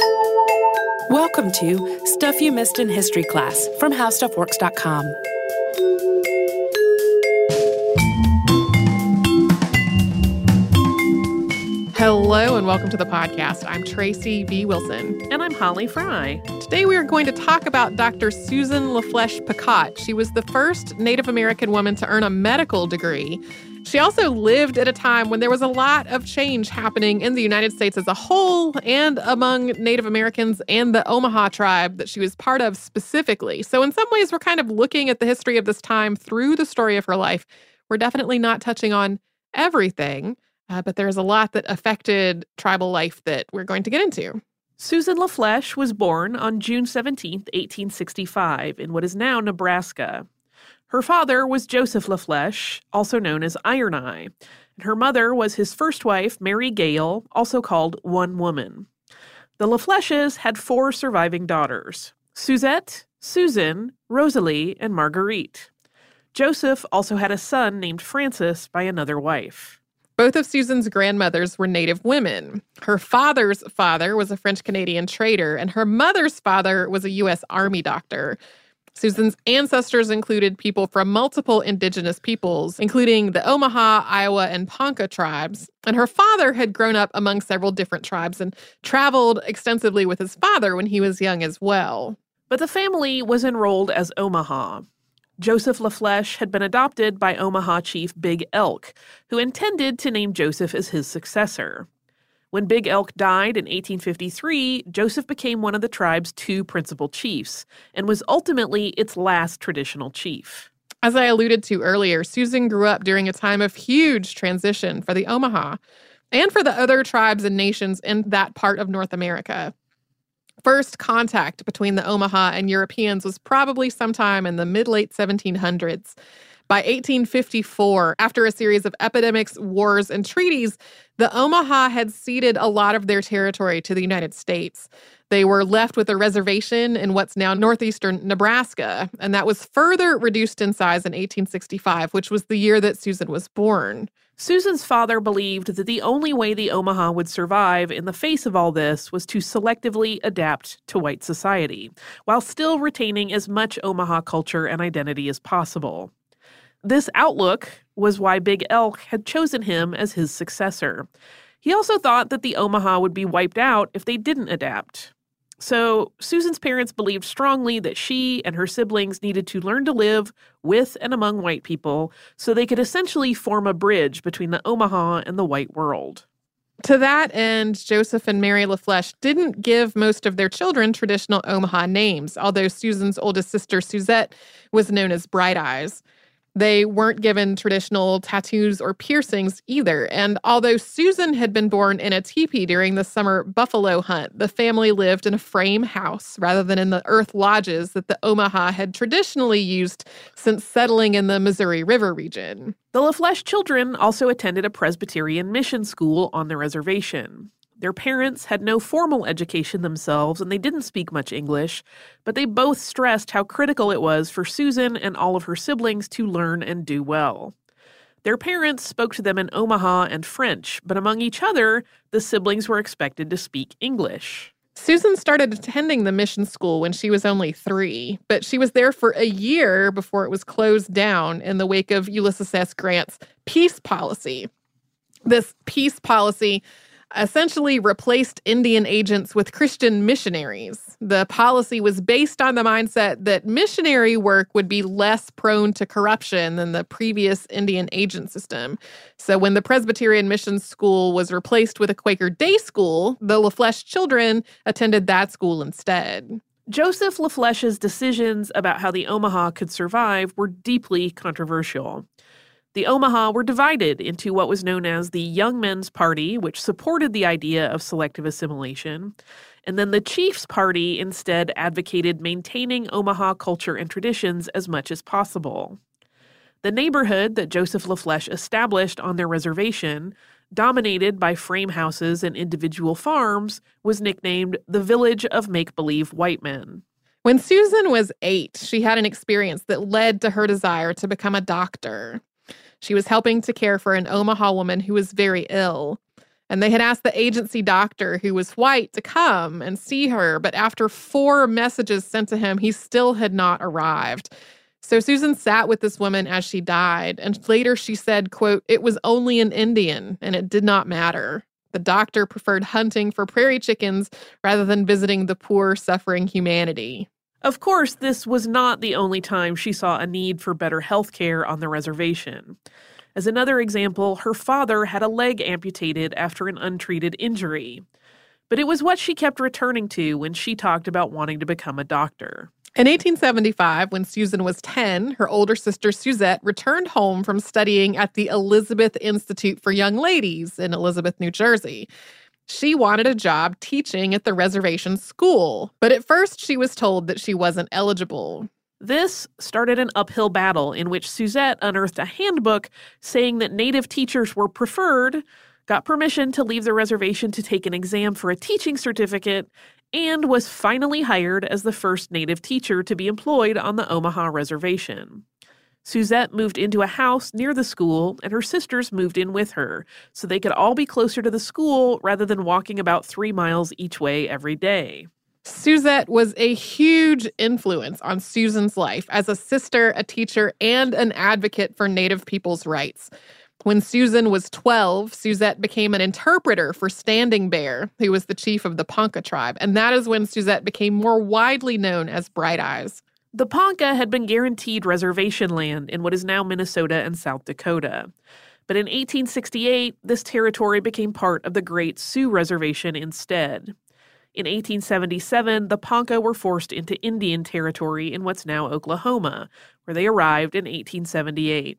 Welcome to Stuff You Missed in History class from HowStuffWorks.com. Hello and welcome to the podcast. I'm Tracy V. Wilson. And I'm Holly Fry. Today we are going to talk about Dr. Susan LaFlesche Picotte. She was the first Native American woman to earn a medical degree. She also lived at a time when there was a lot of change happening in the United States as a whole and among Native Americans and the Omaha tribe that she was part of specifically. So, in some ways, we're kind of looking at the history of this time through the story of her life. We're definitely not touching on everything. Uh, but there's a lot that affected tribal life that we're going to get into. Susan LaFlesche was born on June 17, 1865, in what is now Nebraska. Her father was Joseph LaFlesche, also known as Iron Eye, and her mother was his first wife, Mary Gale, also called One Woman. The LaFlesches had four surviving daughters Suzette, Susan, Rosalie, and Marguerite. Joseph also had a son named Francis by another wife. Both of Susan's grandmothers were Native women. Her father's father was a French Canadian trader, and her mother's father was a U.S. Army doctor. Susan's ancestors included people from multiple indigenous peoples, including the Omaha, Iowa, and Ponca tribes. And her father had grown up among several different tribes and traveled extensively with his father when he was young as well. But the family was enrolled as Omaha. Joseph LaFlesche had been adopted by Omaha chief Big Elk, who intended to name Joseph as his successor. When Big Elk died in 1853, Joseph became one of the tribe's two principal chiefs and was ultimately its last traditional chief. As I alluded to earlier, Susan grew up during a time of huge transition for the Omaha and for the other tribes and nations in that part of North America first contact between the Omaha and Europeans was probably sometime in the mid late 1700s. By 1854, after a series of epidemics, wars, and treaties, the Omaha had ceded a lot of their territory to the United States. They were left with a reservation in what's now northeastern Nebraska, and that was further reduced in size in 1865, which was the year that Susan was born. Susan's father believed that the only way the Omaha would survive in the face of all this was to selectively adapt to white society, while still retaining as much Omaha culture and identity as possible. This outlook was why Big Elk had chosen him as his successor. He also thought that the Omaha would be wiped out if they didn't adapt. So, Susan's parents believed strongly that she and her siblings needed to learn to live with and among white people so they could essentially form a bridge between the Omaha and the white world. To that end, Joseph and Mary LaFlesche didn't give most of their children traditional Omaha names, although Susan's oldest sister, Suzette, was known as Bright Eyes. They weren't given traditional tattoos or piercings either. And although Susan had been born in a teepee during the summer buffalo hunt, the family lived in a frame house rather than in the earth lodges that the Omaha had traditionally used since settling in the Missouri River region. The LaFlesche children also attended a Presbyterian mission school on the reservation. Their parents had no formal education themselves and they didn't speak much English, but they both stressed how critical it was for Susan and all of her siblings to learn and do well. Their parents spoke to them in Omaha and French, but among each other, the siblings were expected to speak English. Susan started attending the mission school when she was only three, but she was there for a year before it was closed down in the wake of Ulysses S. Grant's peace policy. This peace policy essentially replaced Indian agents with Christian missionaries. The policy was based on the mindset that missionary work would be less prone to corruption than the previous Indian agent system. So when the Presbyterian Mission School was replaced with a Quaker day school, the LaFlesche children attended that school instead. Joseph LaFlesche's decisions about how the Omaha could survive were deeply controversial. The Omaha were divided into what was known as the Young Men's Party, which supported the idea of selective assimilation, and then the Chiefs Party instead advocated maintaining Omaha culture and traditions as much as possible. The neighborhood that Joseph LaFlesche established on their reservation, dominated by frame houses and individual farms, was nicknamed the Village of Make Believe White Men. When Susan was eight, she had an experience that led to her desire to become a doctor. She was helping to care for an Omaha woman who was very ill. And they had asked the agency doctor, who was white, to come and see her. But after four messages sent to him, he still had not arrived. So Susan sat with this woman as she died. And later she said, quote, it was only an Indian and it did not matter. The doctor preferred hunting for prairie chickens rather than visiting the poor, suffering humanity. Of course, this was not the only time she saw a need for better health care on the reservation. As another example, her father had a leg amputated after an untreated injury. But it was what she kept returning to when she talked about wanting to become a doctor. In 1875, when Susan was 10, her older sister Suzette returned home from studying at the Elizabeth Institute for Young Ladies in Elizabeth, New Jersey. She wanted a job teaching at the reservation school, but at first she was told that she wasn't eligible. This started an uphill battle in which Suzette unearthed a handbook saying that Native teachers were preferred, got permission to leave the reservation to take an exam for a teaching certificate, and was finally hired as the first Native teacher to be employed on the Omaha reservation. Suzette moved into a house near the school, and her sisters moved in with her, so they could all be closer to the school rather than walking about three miles each way every day. Suzette was a huge influence on Susan's life as a sister, a teacher, and an advocate for Native people's rights. When Susan was 12, Suzette became an interpreter for Standing Bear, who was the chief of the Ponca tribe, and that is when Suzette became more widely known as Bright Eyes. The Ponca had been guaranteed reservation land in what is now Minnesota and South Dakota. But in 1868, this territory became part of the Great Sioux Reservation instead. In 1877, the Ponca were forced into Indian territory in what's now Oklahoma, where they arrived in 1878.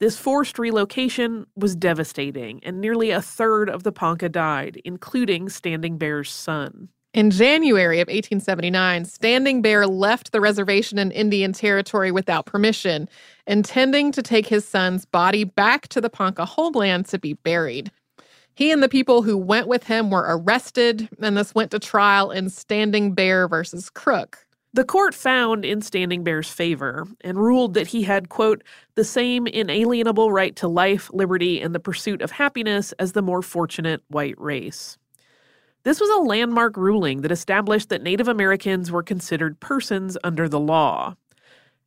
This forced relocation was devastating, and nearly a third of the Ponca died, including Standing Bear's son. In January of 1879, Standing Bear left the reservation in Indian Territory without permission, intending to take his son's body back to the Ponca homeland to be buried. He and the people who went with him were arrested, and this went to trial in Standing Bear versus Crook. The court found in Standing Bear's favor and ruled that he had, quote, the same inalienable right to life, liberty, and the pursuit of happiness as the more fortunate white race. This was a landmark ruling that established that Native Americans were considered persons under the law.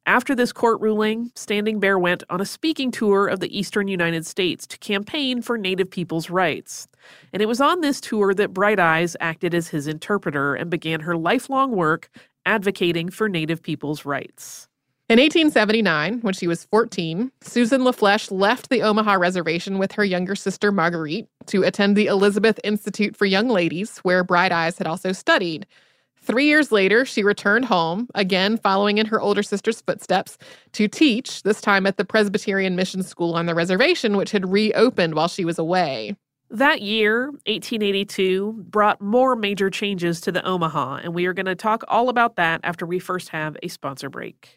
After this court ruling, Standing Bear went on a speaking tour of the eastern United States to campaign for Native people's rights. And it was on this tour that Bright Eyes acted as his interpreter and began her lifelong work advocating for Native people's rights. In 1879, when she was 14, Susan LaFlesche left the Omaha Reservation with her younger sister Marguerite to attend the Elizabeth Institute for Young Ladies, where Bright Eyes had also studied. Three years later, she returned home, again following in her older sister's footsteps, to teach, this time at the Presbyterian Mission School on the reservation, which had reopened while she was away. That year, 1882, brought more major changes to the Omaha, and we are going to talk all about that after we first have a sponsor break.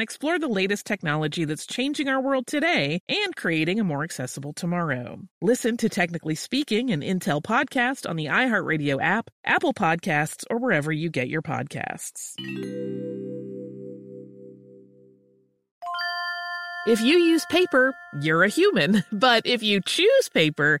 explore the latest technology that's changing our world today and creating a more accessible tomorrow. Listen to Technically Speaking, an Intel podcast on the iHeartRadio app, Apple Podcasts, or wherever you get your podcasts. If you use paper, you're a human. But if you choose paper,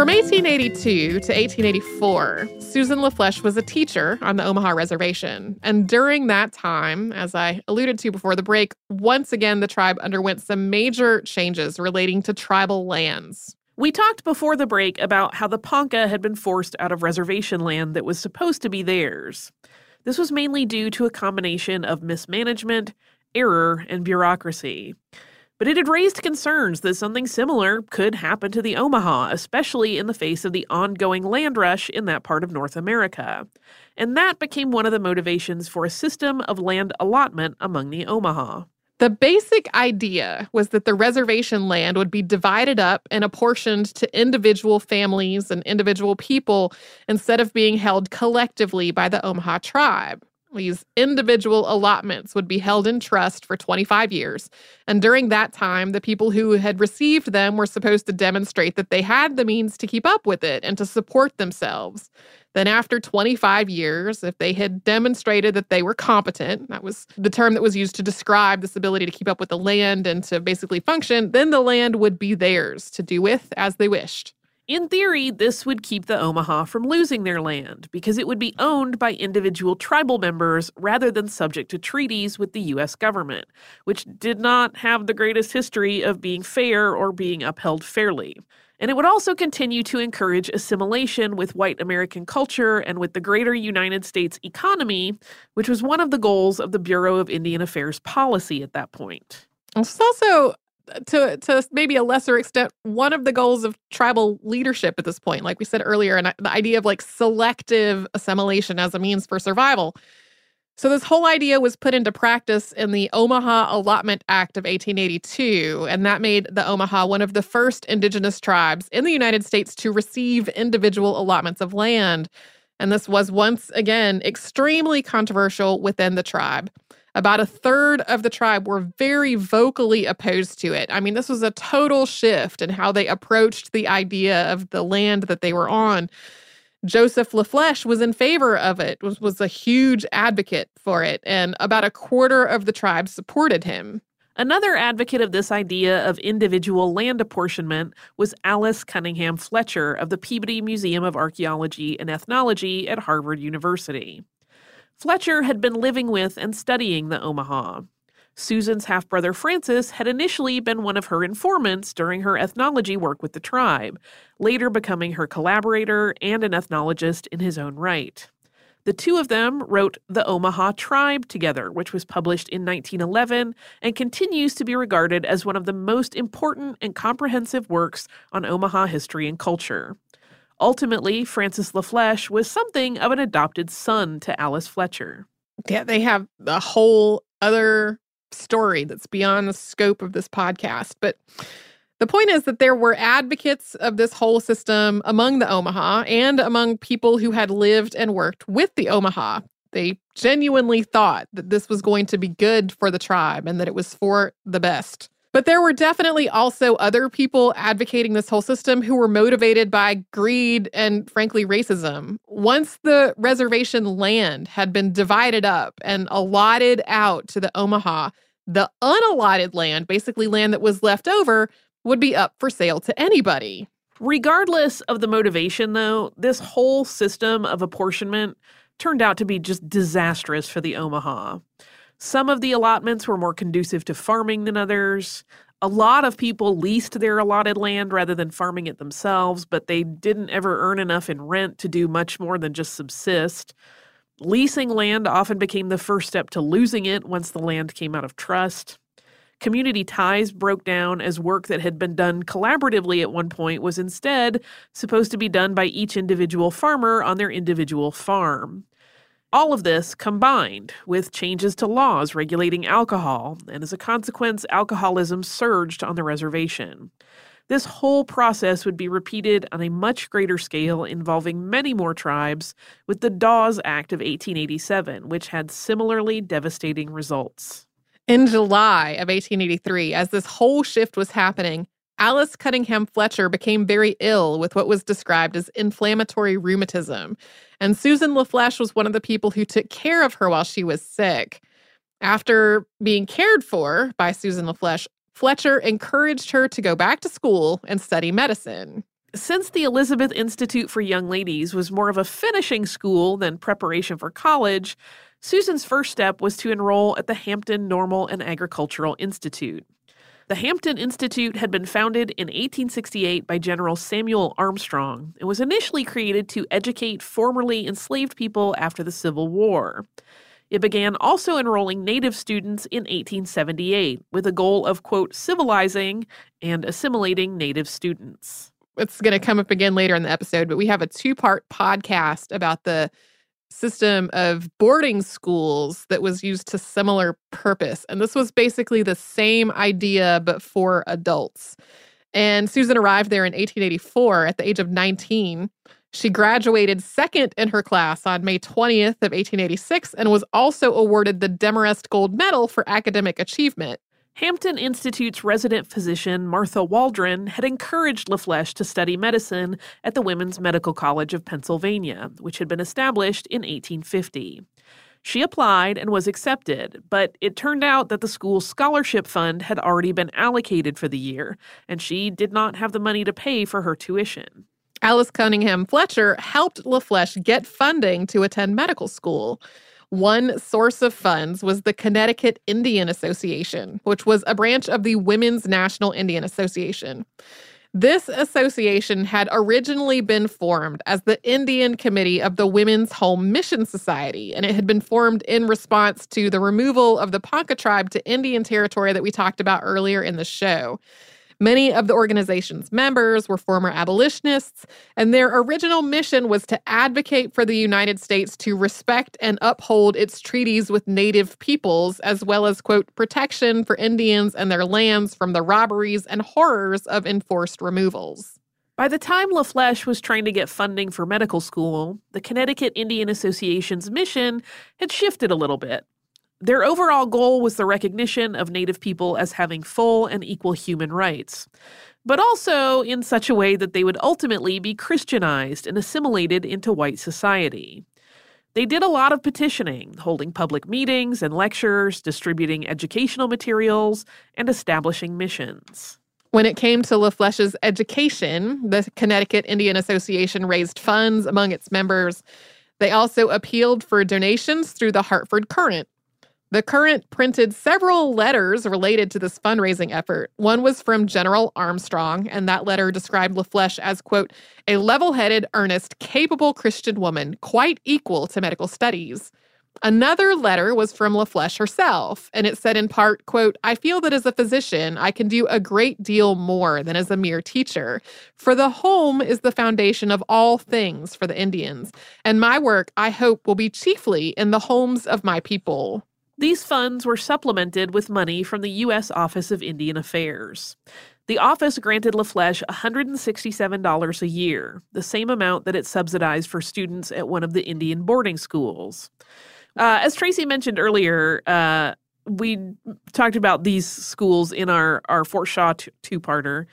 From 1882 to 1884, Susan LaFlesche was a teacher on the Omaha Reservation. And during that time, as I alluded to before the break, once again the tribe underwent some major changes relating to tribal lands. We talked before the break about how the Ponca had been forced out of reservation land that was supposed to be theirs. This was mainly due to a combination of mismanagement, error, and bureaucracy. But it had raised concerns that something similar could happen to the Omaha, especially in the face of the ongoing land rush in that part of North America. And that became one of the motivations for a system of land allotment among the Omaha. The basic idea was that the reservation land would be divided up and apportioned to individual families and individual people instead of being held collectively by the Omaha tribe. These individual allotments would be held in trust for 25 years. And during that time, the people who had received them were supposed to demonstrate that they had the means to keep up with it and to support themselves. Then, after 25 years, if they had demonstrated that they were competent, that was the term that was used to describe this ability to keep up with the land and to basically function, then the land would be theirs to do with as they wished. In theory, this would keep the Omaha from losing their land because it would be owned by individual tribal members rather than subject to treaties with the U.S. government, which did not have the greatest history of being fair or being upheld fairly. And it would also continue to encourage assimilation with white American culture and with the greater United States economy, which was one of the goals of the Bureau of Indian Affairs policy at that point. It's also to to maybe a lesser extent one of the goals of tribal leadership at this point like we said earlier and the idea of like selective assimilation as a means for survival. So this whole idea was put into practice in the Omaha Allotment Act of 1882 and that made the Omaha one of the first indigenous tribes in the United States to receive individual allotments of land. And this was once again extremely controversial within the tribe about a third of the tribe were very vocally opposed to it. I mean, this was a total shift in how they approached the idea of the land that they were on. Joseph LaFlesche was in favor of it, was, was a huge advocate for it, and about a quarter of the tribe supported him. Another advocate of this idea of individual land apportionment was Alice Cunningham Fletcher of the Peabody Museum of Archaeology and Ethnology at Harvard University. Fletcher had been living with and studying the Omaha. Susan's half brother Francis had initially been one of her informants during her ethnology work with the tribe, later becoming her collaborator and an ethnologist in his own right. The two of them wrote The Omaha Tribe together, which was published in 1911 and continues to be regarded as one of the most important and comprehensive works on Omaha history and culture. Ultimately, Francis LaFlesche was something of an adopted son to Alice Fletcher. Yeah, they have a whole other story that's beyond the scope of this podcast. But the point is that there were advocates of this whole system among the Omaha and among people who had lived and worked with the Omaha. They genuinely thought that this was going to be good for the tribe and that it was for the best. But there were definitely also other people advocating this whole system who were motivated by greed and, frankly, racism. Once the reservation land had been divided up and allotted out to the Omaha, the unallotted land, basically land that was left over, would be up for sale to anybody. Regardless of the motivation, though, this whole system of apportionment turned out to be just disastrous for the Omaha. Some of the allotments were more conducive to farming than others. A lot of people leased their allotted land rather than farming it themselves, but they didn't ever earn enough in rent to do much more than just subsist. Leasing land often became the first step to losing it once the land came out of trust. Community ties broke down as work that had been done collaboratively at one point was instead supposed to be done by each individual farmer on their individual farm. All of this combined with changes to laws regulating alcohol, and as a consequence, alcoholism surged on the reservation. This whole process would be repeated on a much greater scale involving many more tribes with the Dawes Act of 1887, which had similarly devastating results. In July of 1883, as this whole shift was happening, Alice Cunningham Fletcher became very ill with what was described as inflammatory rheumatism. And Susan LaFlesche was one of the people who took care of her while she was sick. After being cared for by Susan LaFlesche, Fletcher encouraged her to go back to school and study medicine. Since the Elizabeth Institute for Young Ladies was more of a finishing school than preparation for college, Susan's first step was to enroll at the Hampton Normal and Agricultural Institute. The Hampton Institute had been founded in 1868 by General Samuel Armstrong and was initially created to educate formerly enslaved people after the Civil War. It began also enrolling Native students in 1878 with a goal of, quote, civilizing and assimilating Native students. It's going to come up again later in the episode, but we have a two part podcast about the system of boarding schools that was used to similar purpose. And this was basically the same idea, but for adults. And Susan arrived there in 1884 at the age of 19 she graduated second in her class on May 20th of 1886 and was also awarded the Demorest Gold Medal for academic achievement. Hampton Institute's resident physician, Martha Waldron, had encouraged LaFlesche to study medicine at the Women's Medical College of Pennsylvania, which had been established in 1850. She applied and was accepted, but it turned out that the school's scholarship fund had already been allocated for the year, and she did not have the money to pay for her tuition. Alice Cunningham Fletcher helped LaFlesche get funding to attend medical school. One source of funds was the Connecticut Indian Association, which was a branch of the Women's National Indian Association. This association had originally been formed as the Indian Committee of the Women's Home Mission Society, and it had been formed in response to the removal of the Ponca tribe to Indian territory that we talked about earlier in the show. Many of the organization's members were former abolitionists, and their original mission was to advocate for the United States to respect and uphold its treaties with Native peoples, as well as, quote, protection for Indians and their lands from the robberies and horrors of enforced removals. By the time LaFlesche was trying to get funding for medical school, the Connecticut Indian Association's mission had shifted a little bit. Their overall goal was the recognition of Native people as having full and equal human rights, but also in such a way that they would ultimately be Christianized and assimilated into white society. They did a lot of petitioning, holding public meetings and lectures, distributing educational materials, and establishing missions. When it came to LaFlesche's education, the Connecticut Indian Association raised funds among its members. They also appealed for donations through the Hartford Courant, the Courant printed several letters related to this fundraising effort. One was from General Armstrong, and that letter described LaFlesche as, quote, a level headed, earnest, capable Christian woman, quite equal to medical studies. Another letter was from LaFlesche herself, and it said in part, quote, I feel that as a physician, I can do a great deal more than as a mere teacher. For the home is the foundation of all things for the Indians, and my work, I hope, will be chiefly in the homes of my people. These funds were supplemented with money from the U.S. Office of Indian Affairs. The office granted LaFlesche $167 a year, the same amount that it subsidized for students at one of the Indian boarding schools. Uh, as Tracy mentioned earlier, uh, we talked about these schools in our, our Fort Shaw two parter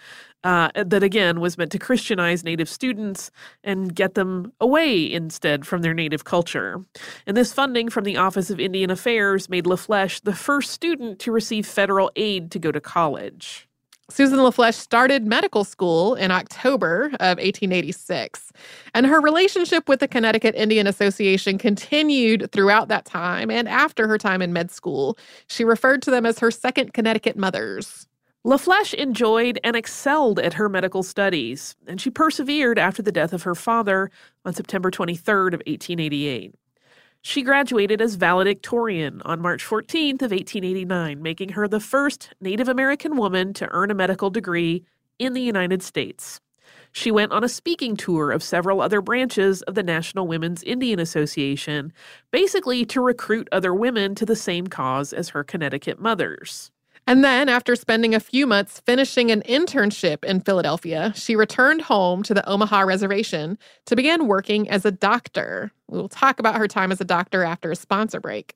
uh, that again was meant to Christianize Native students and get them away instead from their native culture. And this funding from the Office of Indian Affairs made LaFlesche the first student to receive federal aid to go to college. Susan LaFlesche started medical school in October of 1886, and her relationship with the Connecticut Indian Association continued throughout that time and after her time in med school. She referred to them as her second Connecticut mothers. LaFlesche enjoyed and excelled at her medical studies, and she persevered after the death of her father on September 23rd of 1888. She graduated as valedictorian on March 14th of 1889, making her the first Native American woman to earn a medical degree in the United States. She went on a speaking tour of several other branches of the National Women's Indian Association, basically to recruit other women to the same cause as her Connecticut mothers. And then, after spending a few months finishing an internship in Philadelphia, she returned home to the Omaha Reservation to begin working as a doctor. We'll talk about her time as a doctor after a sponsor break.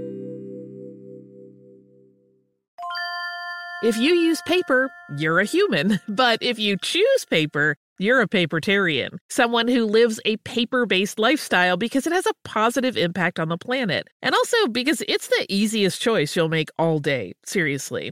If you use paper, you're a human. But if you choose paper, you're a papertarian, someone who lives a paper based lifestyle because it has a positive impact on the planet. And also because it's the easiest choice you'll make all day. Seriously.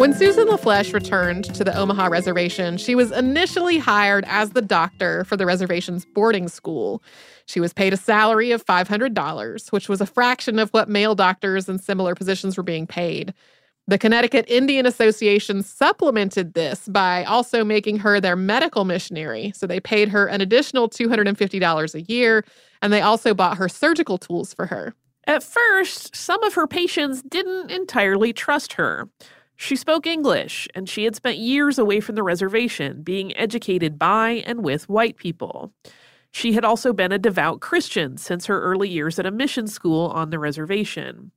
When Susan LaFlesche returned to the Omaha reservation, she was initially hired as the doctor for the reservation's boarding school. She was paid a salary of $500, which was a fraction of what male doctors in similar positions were being paid. The Connecticut Indian Association supplemented this by also making her their medical missionary. So they paid her an additional $250 a year, and they also bought her surgical tools for her. At first, some of her patients didn't entirely trust her. She spoke English, and she had spent years away from the reservation, being educated by and with white people. She had also been a devout Christian since her early years at a mission school on the reservation.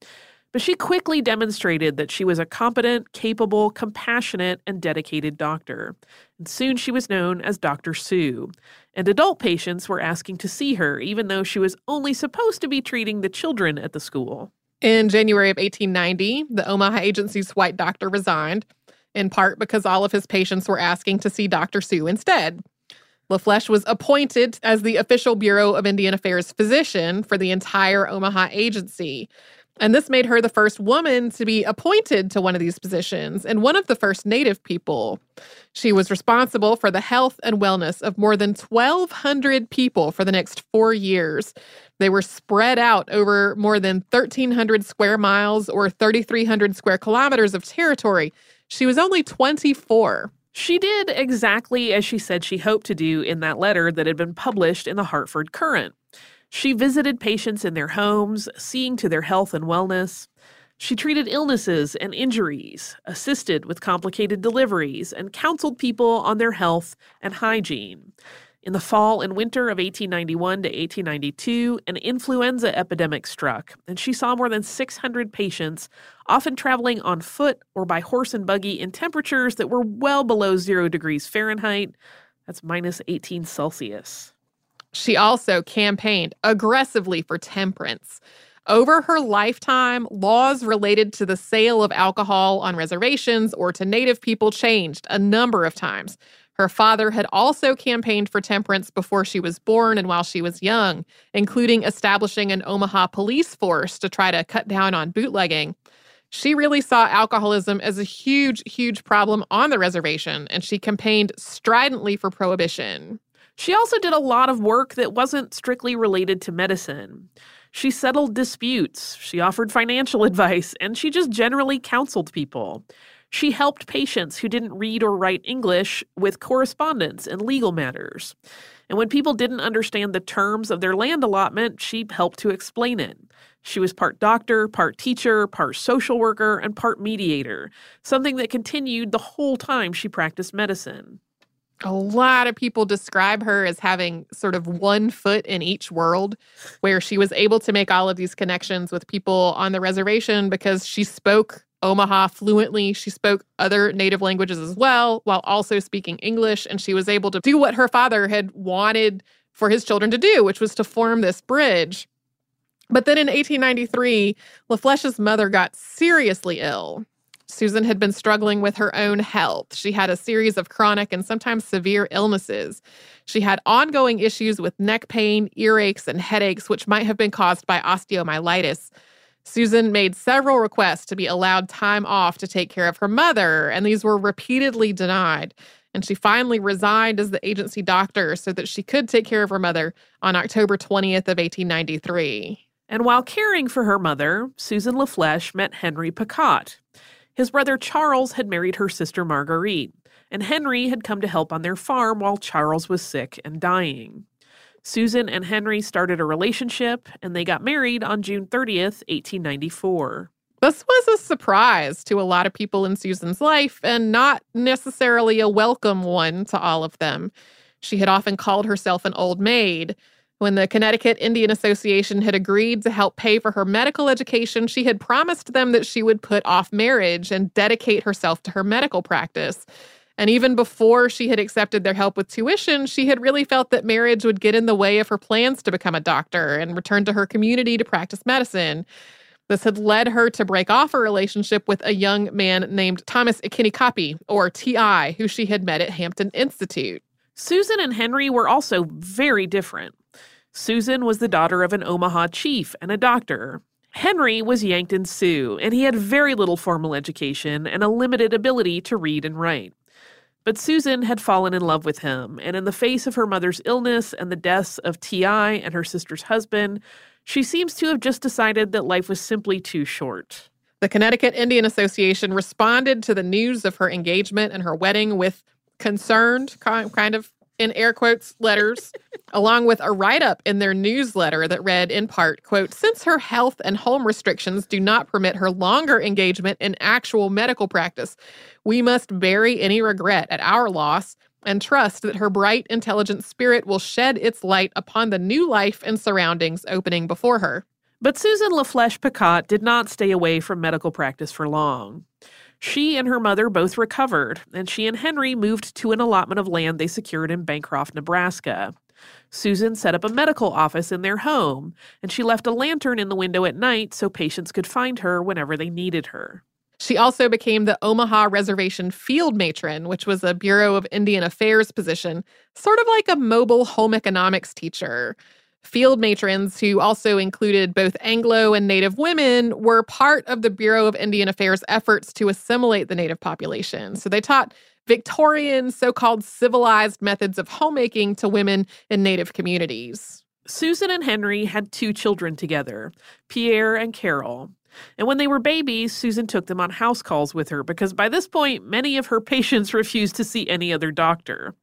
But she quickly demonstrated that she was a competent, capable, compassionate, and dedicated doctor. And soon she was known as Dr. Sue. And adult patients were asking to see her, even though she was only supposed to be treating the children at the school. In January of 1890, the Omaha agency's white doctor resigned, in part because all of his patients were asking to see Dr. Sue instead. LaFlesche was appointed as the official Bureau of Indian Affairs physician for the entire Omaha agency. And this made her the first woman to be appointed to one of these positions and one of the first Native people. She was responsible for the health and wellness of more than 1,200 people for the next four years. They were spread out over more than 1,300 square miles or 3,300 square kilometers of territory. She was only 24. She did exactly as she said she hoped to do in that letter that had been published in the Hartford Courant. She visited patients in their homes, seeing to their health and wellness. She treated illnesses and injuries, assisted with complicated deliveries, and counseled people on their health and hygiene. In the fall and winter of 1891 to 1892, an influenza epidemic struck, and she saw more than 600 patients, often traveling on foot or by horse and buggy in temperatures that were well below zero degrees Fahrenheit. That's minus 18 Celsius. She also campaigned aggressively for temperance. Over her lifetime, laws related to the sale of alcohol on reservations or to Native people changed a number of times. Her father had also campaigned for temperance before she was born and while she was young, including establishing an Omaha police force to try to cut down on bootlegging. She really saw alcoholism as a huge, huge problem on the reservation, and she campaigned stridently for prohibition. She also did a lot of work that wasn't strictly related to medicine. She settled disputes, she offered financial advice, and she just generally counseled people. She helped patients who didn't read or write English with correspondence and legal matters. And when people didn't understand the terms of their land allotment, she helped to explain it. She was part doctor, part teacher, part social worker, and part mediator, something that continued the whole time she practiced medicine a lot of people describe her as having sort of one foot in each world, where she was able to make all of these connections with people on the reservation because she spoke Omaha fluently. She spoke other native languages as well, while also speaking English. And she was able to do what her father had wanted for his children to do, which was to form this bridge. But then in 1893, LaFlesche's mother got seriously ill. Susan had been struggling with her own health. She had a series of chronic and sometimes severe illnesses. She had ongoing issues with neck pain, earaches, and headaches, which might have been caused by osteomyelitis. Susan made several requests to be allowed time off to take care of her mother, and these were repeatedly denied. And she finally resigned as the agency doctor so that she could take care of her mother on October 20th of 1893. And while caring for her mother, Susan LaFlesche met Henry Picotte. His brother Charles had married her sister Marguerite, and Henry had come to help on their farm while Charles was sick and dying. Susan and Henry started a relationship, and they got married on June 30th, 1894. This was a surprise to a lot of people in Susan's life, and not necessarily a welcome one to all of them. She had often called herself an old maid, when the Connecticut Indian Association had agreed to help pay for her medical education, she had promised them that she would put off marriage and dedicate herself to her medical practice. And even before she had accepted their help with tuition, she had really felt that marriage would get in the way of her plans to become a doctor and return to her community to practice medicine. This had led her to break off a relationship with a young man named Thomas Ikinikapi, or T.I., who she had met at Hampton Institute. Susan and Henry were also very different. Susan was the daughter of an Omaha chief and a doctor. Henry was Yankton Sioux, and he had very little formal education and a limited ability to read and write. But Susan had fallen in love with him, and in the face of her mother's illness and the deaths of T.I. and her sister's husband, she seems to have just decided that life was simply too short. The Connecticut Indian Association responded to the news of her engagement and her wedding with concerned, kind of in air quotes letters along with a write-up in their newsletter that read in part quote since her health and home restrictions do not permit her longer engagement in actual medical practice we must bury any regret at our loss and trust that her bright intelligent spirit will shed its light upon the new life and surroundings opening before her. But susan LaFlesche Picotte did not stay away from medical practice for long she and her mother both recovered, and she and Henry moved to an allotment of land they secured in Bancroft, Nebraska. Susan set up a medical office in their home, and she left a lantern in the window at night so patients could find her whenever they needed her. She also became the Omaha Reservation Field Matron, which was a Bureau of Indian Affairs position, sort of like a mobile home economics teacher. Field matrons, who also included both Anglo and Native women, were part of the Bureau of Indian Affairs efforts to assimilate the Native population. So they taught Victorian, so called civilized methods of homemaking to women in Native communities. Susan and Henry had two children together, Pierre and Carol. And when they were babies, Susan took them on house calls with her because by this point, many of her patients refused to see any other doctor.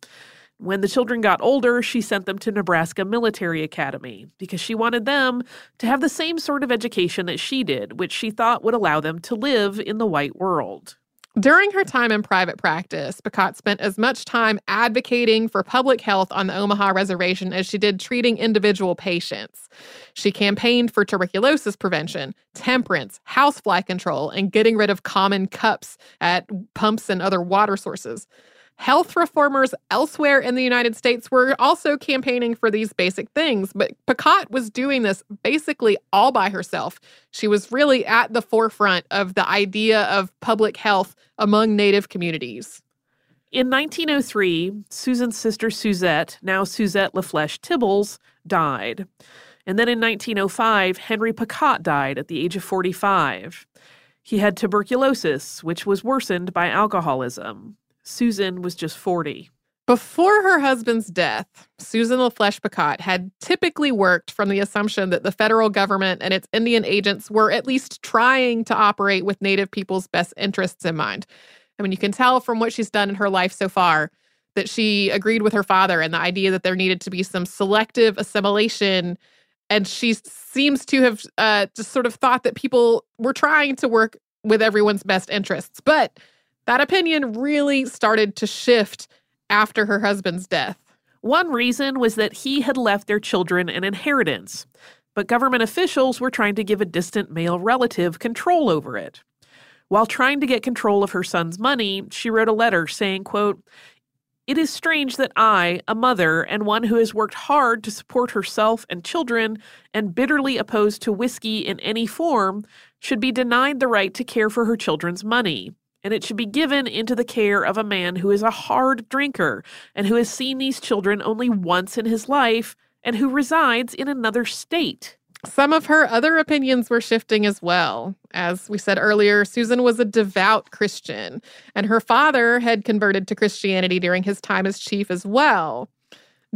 When the children got older, she sent them to Nebraska Military Academy because she wanted them to have the same sort of education that she did, which she thought would allow them to live in the white world. During her time in private practice, Picotte spent as much time advocating for public health on the Omaha Reservation as she did treating individual patients. She campaigned for tuberculosis prevention, temperance, housefly control, and getting rid of common cups at pumps and other water sources. Health reformers elsewhere in the United States were also campaigning for these basic things, but Picotte was doing this basically all by herself. She was really at the forefront of the idea of public health among Native communities. In 1903, Susan's sister Suzette, now Suzette LaFlesche Tibbles, died. And then in 1905, Henry Picotte died at the age of 45. He had tuberculosis, which was worsened by alcoholism. Susan was just 40. Before her husband's death, Susan LaFlesche Picotte had typically worked from the assumption that the federal government and its Indian agents were at least trying to operate with Native people's best interests in mind. I mean, you can tell from what she's done in her life so far that she agreed with her father and the idea that there needed to be some selective assimilation. And she seems to have uh, just sort of thought that people were trying to work with everyone's best interests. But that opinion really started to shift after her husband's death. One reason was that he had left their children an inheritance, but government officials were trying to give a distant male relative control over it. While trying to get control of her son's money, she wrote a letter saying, quote, it is strange that I, a mother and one who has worked hard to support herself and children and bitterly opposed to whiskey in any form, should be denied the right to care for her children's money and it should be given into the care of a man who is a hard drinker and who has seen these children only once in his life and who resides in another state. Some of her other opinions were shifting as well. As we said earlier, Susan was a devout Christian, and her father had converted to Christianity during his time as chief as well.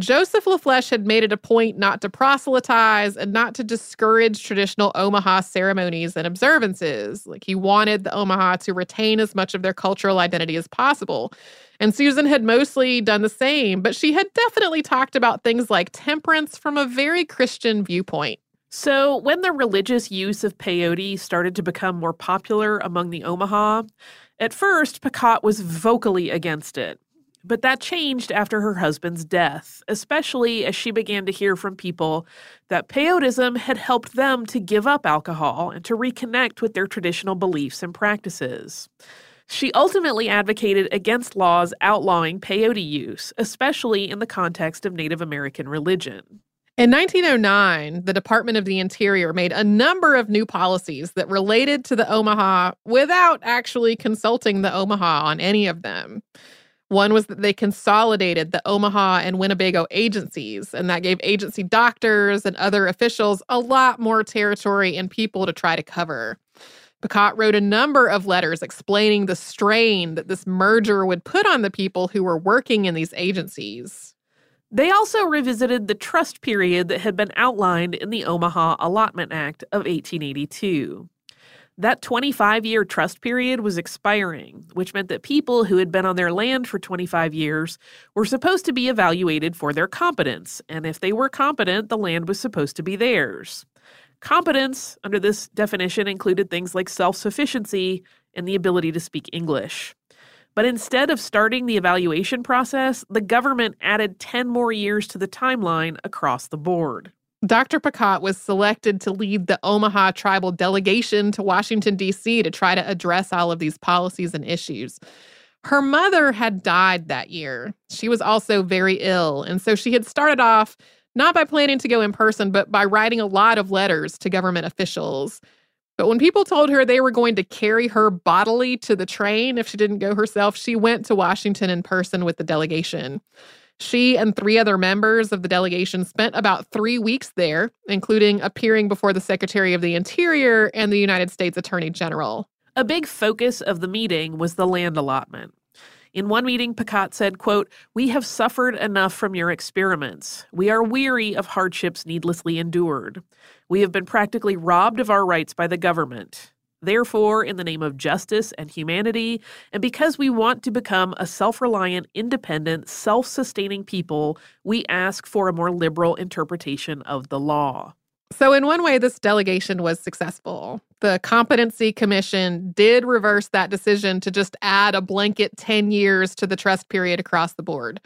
Joseph LaFlesche had made it a point not to proselytize and not to discourage traditional Omaha ceremonies and observances. Like he wanted the Omaha to retain as much of their cultural identity as possible. And Susan had mostly done the same, but she had definitely talked about things like temperance from a very Christian viewpoint. So, when the religious use of peyote started to become more popular among the Omaha, at first, Picotte was vocally against it. But that changed after her husband's death, especially as she began to hear from people that peyotism had helped them to give up alcohol and to reconnect with their traditional beliefs and practices. She ultimately advocated against laws outlawing peyote use, especially in the context of Native American religion. In 1909, the Department of the Interior made a number of new policies that related to the Omaha without actually consulting the Omaha on any of them. One was that they consolidated the Omaha and Winnebago agencies, and that gave agency doctors and other officials a lot more territory and people to try to cover. Picotte wrote a number of letters explaining the strain that this merger would put on the people who were working in these agencies. They also revisited the trust period that had been outlined in the Omaha Allotment Act of 1882. That 25 year trust period was expiring, which meant that people who had been on their land for 25 years were supposed to be evaluated for their competence, and if they were competent, the land was supposed to be theirs. Competence, under this definition, included things like self sufficiency and the ability to speak English. But instead of starting the evaluation process, the government added 10 more years to the timeline across the board. Dr. Picotte was selected to lead the Omaha tribal delegation to Washington, D.C. to try to address all of these policies and issues. Her mother had died that year. She was also very ill. And so she had started off not by planning to go in person, but by writing a lot of letters to government officials. But when people told her they were going to carry her bodily to the train if she didn't go herself, she went to Washington in person with the delegation. She and three other members of the delegation spent about three weeks there, including appearing before the Secretary of the Interior and the United States Attorney General. A big focus of the meeting was the land allotment. In one meeting, Picotte said, quote, We have suffered enough from your experiments. We are weary of hardships needlessly endured. We have been practically robbed of our rights by the government. Therefore, in the name of justice and humanity, and because we want to become a self reliant, independent, self sustaining people, we ask for a more liberal interpretation of the law. So, in one way, this delegation was successful. The Competency Commission did reverse that decision to just add a blanket 10 years to the trust period across the board.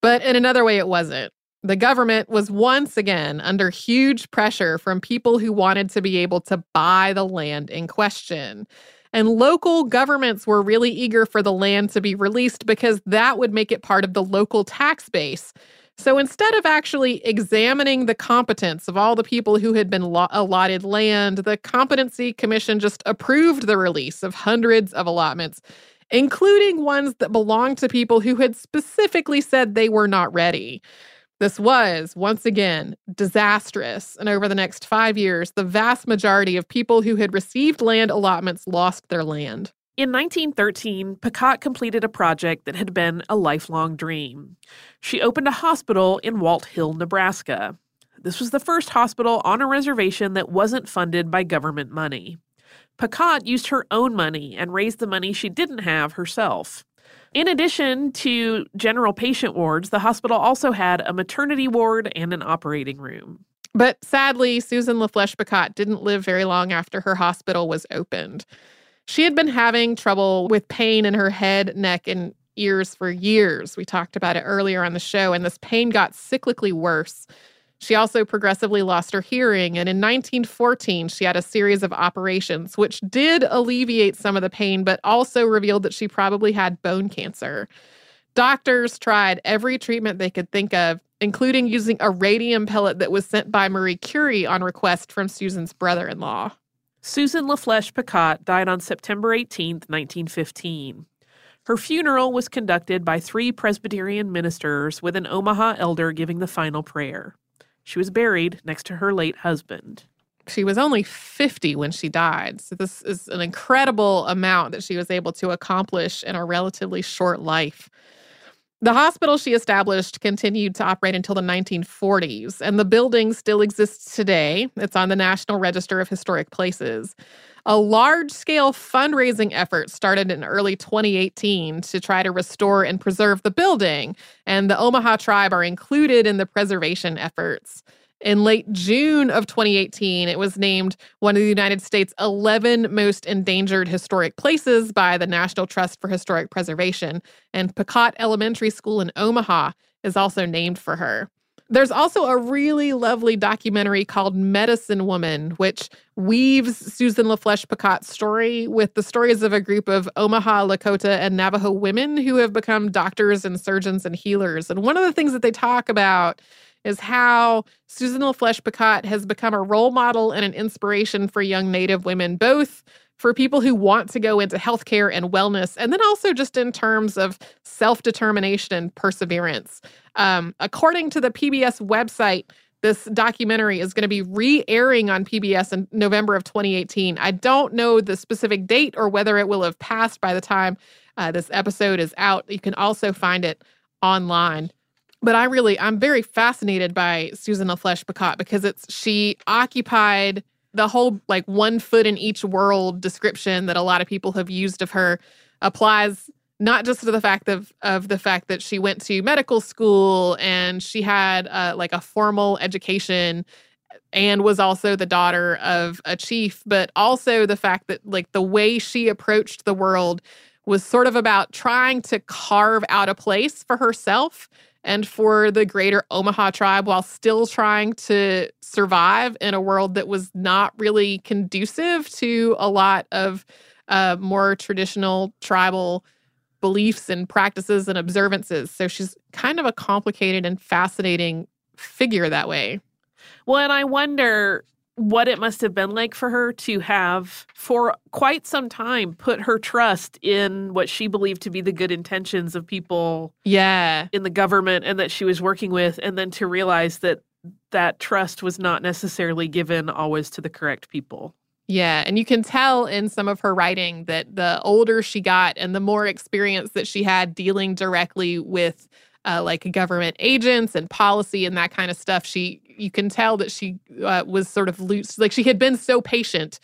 But in another way, it wasn't. The government was once again under huge pressure from people who wanted to be able to buy the land in question. And local governments were really eager for the land to be released because that would make it part of the local tax base. So instead of actually examining the competence of all the people who had been lo- allotted land, the Competency Commission just approved the release of hundreds of allotments, including ones that belonged to people who had specifically said they were not ready. This was, once again, disastrous. And over the next five years, the vast majority of people who had received land allotments lost their land. In 1913, Picotte completed a project that had been a lifelong dream. She opened a hospital in Walthill, Nebraska. This was the first hospital on a reservation that wasn't funded by government money. Picotte used her own money and raised the money she didn't have herself. In addition to general patient wards, the hospital also had a maternity ward and an operating room. But sadly, Susan LaFlesche Picotte didn't live very long after her hospital was opened. She had been having trouble with pain in her head, neck, and ears for years. We talked about it earlier on the show, and this pain got cyclically worse. She also progressively lost her hearing, and in 1914, she had a series of operations, which did alleviate some of the pain, but also revealed that she probably had bone cancer. Doctors tried every treatment they could think of, including using a radium pellet that was sent by Marie Curie on request from Susan's brother in law. Susan LaFlesche Picotte died on September 18, 1915. Her funeral was conducted by three Presbyterian ministers with an Omaha elder giving the final prayer. She was buried next to her late husband. She was only 50 when she died. So, this is an incredible amount that she was able to accomplish in a relatively short life. The hospital she established continued to operate until the 1940s, and the building still exists today. It's on the National Register of Historic Places. A large scale fundraising effort started in early 2018 to try to restore and preserve the building, and the Omaha tribe are included in the preservation efforts. In late June of 2018, it was named one of the United States' 11 most endangered historic places by the National Trust for Historic Preservation, and Picotte Elementary School in Omaha is also named for her. There's also a really lovely documentary called Medicine Woman, which weaves Susan LaFlesche Picotte's story with the stories of a group of Omaha, Lakota, and Navajo women who have become doctors and surgeons and healers. And one of the things that they talk about is how Susan LaFlesche Picotte has become a role model and an inspiration for young Native women, both for people who want to go into healthcare and wellness, and then also just in terms of self determination and perseverance. Um, according to the PBS website, this documentary is going to be re airing on PBS in November of 2018. I don't know the specific date or whether it will have passed by the time uh, this episode is out. You can also find it online but I really I'm very fascinated by Susan LaFlesche Picotte because it's she occupied the whole like one foot in each world description that a lot of people have used of her applies not just to the fact of of the fact that she went to medical school and she had uh, like a formal education and was also the daughter of a chief, but also the fact that like the way she approached the world was sort of about trying to carve out a place for herself and for the greater Omaha tribe while still trying to survive in a world that was not really conducive to a lot of uh, more traditional tribal beliefs and practices and observances. So she's kind of a complicated and fascinating figure that way. Well, and I wonder what it must have been like for her to have, for quite some time, put her trust in what she believed to be the good intentions of people yeah. in the government and that she was working with, and then to realize that that trust was not necessarily given always to the correct people. Yeah, and you can tell in some of her writing that the older she got and the more experience that she had dealing directly with uh, like government agents and policy and that kind of stuff, she you can tell that she uh, was sort of loose. Like she had been so patient,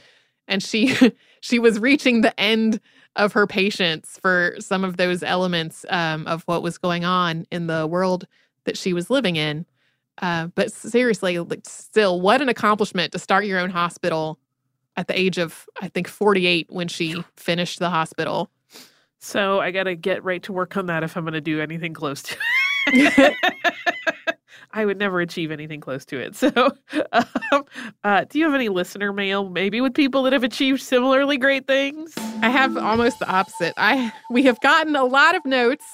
and she she was reaching the end of her patience for some of those elements um, of what was going on in the world that she was living in. Uh, but seriously, like still, what an accomplishment to start your own hospital at the age of I think 48 when she finished the hospital. So I got to get right to work on that if I'm going to do anything close to it. I would never achieve anything close to it. So, um, uh, do you have any listener mail, maybe with people that have achieved similarly great things? I have almost the opposite. I we have gotten a lot of notes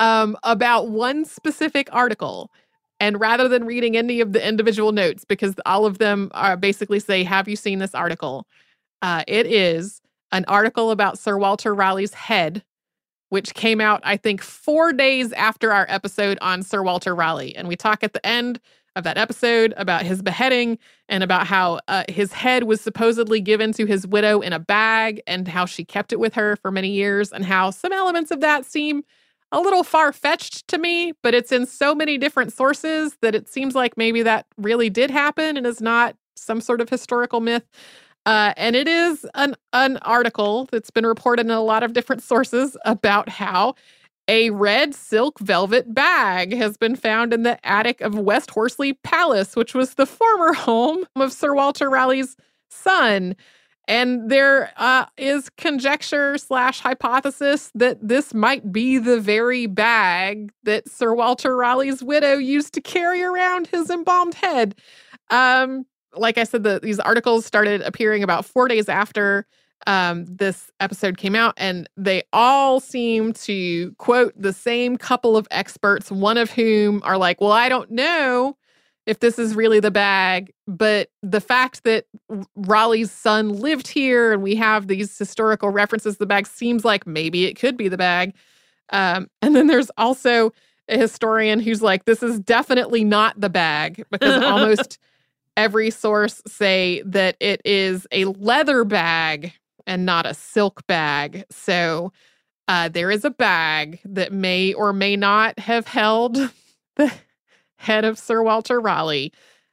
um, about one specific article and rather than reading any of the individual notes, because all of them are basically say, Have you seen this article? Uh, it is an article about Sir Walter Raleigh's head, which came out, I think, four days after our episode on Sir Walter Raleigh. And we talk at the end of that episode about his beheading and about how uh, his head was supposedly given to his widow in a bag and how she kept it with her for many years, and how some elements of that seem a little far fetched to me, but it's in so many different sources that it seems like maybe that really did happen and is not some sort of historical myth. Uh, and it is an, an article that's been reported in a lot of different sources about how a red silk velvet bag has been found in the attic of West Horsley Palace, which was the former home of Sir Walter Raleigh's son. And there uh, is conjecture slash hypothesis that this might be the very bag that Sir Walter Raleigh's widow used to carry around his embalmed head. Um, like I said, the, these articles started appearing about four days after um, this episode came out, and they all seem to quote the same couple of experts, one of whom are like, Well, I don't know if this is really the bag, but the fact that Raleigh's son lived here and we have these historical references, the bag seems like maybe it could be the bag. Um, and then there's also a historian who's like, this is definitely not the bag because almost every source say that it is a leather bag and not a silk bag. So uh, there is a bag that may or may not have held the head of Sir Walter Raleigh.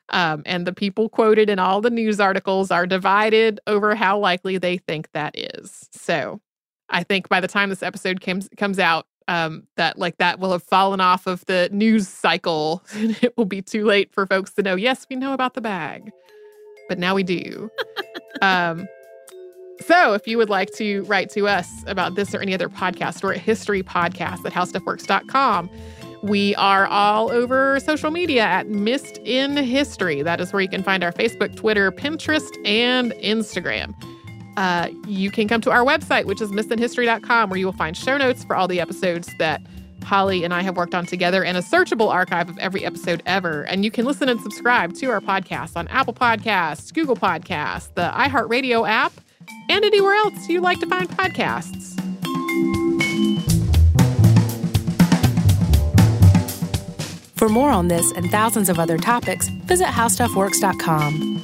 Um, and the people quoted in all the news articles are divided over how likely they think that is. So I think by the time this episode comes comes out, um, that like that will have fallen off of the news cycle. and it will be too late for folks to know, yes, we know about the bag. But now we do. um, so if you would like to write to us about this or any other podcast, we're at historypodcast at howstuffworks.com. We are all over social media at Missed in History. That is where you can find our Facebook, Twitter, Pinterest, and Instagram. Uh, you can come to our website, which is missedinhistory.com, where you will find show notes for all the episodes that Holly and I have worked on together and a searchable archive of every episode ever. And you can listen and subscribe to our podcast on Apple Podcasts, Google Podcasts, the iHeartRadio app, and anywhere else you like to find podcasts. For more on this and thousands of other topics, visit howstuffworks.com.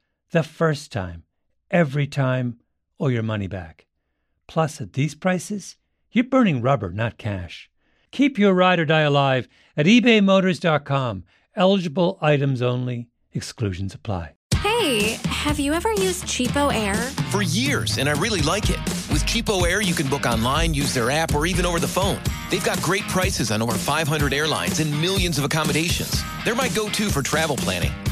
the first time, every time, or your money back. Plus, at these prices, you're burning rubber, not cash. Keep your ride or die alive at ebaymotors.com. Eligible items only, exclusions apply. Hey, have you ever used Cheapo Air? For years, and I really like it. With Cheapo Air, you can book online, use their app, or even over the phone. They've got great prices on over 500 airlines and millions of accommodations. They're my go to for travel planning.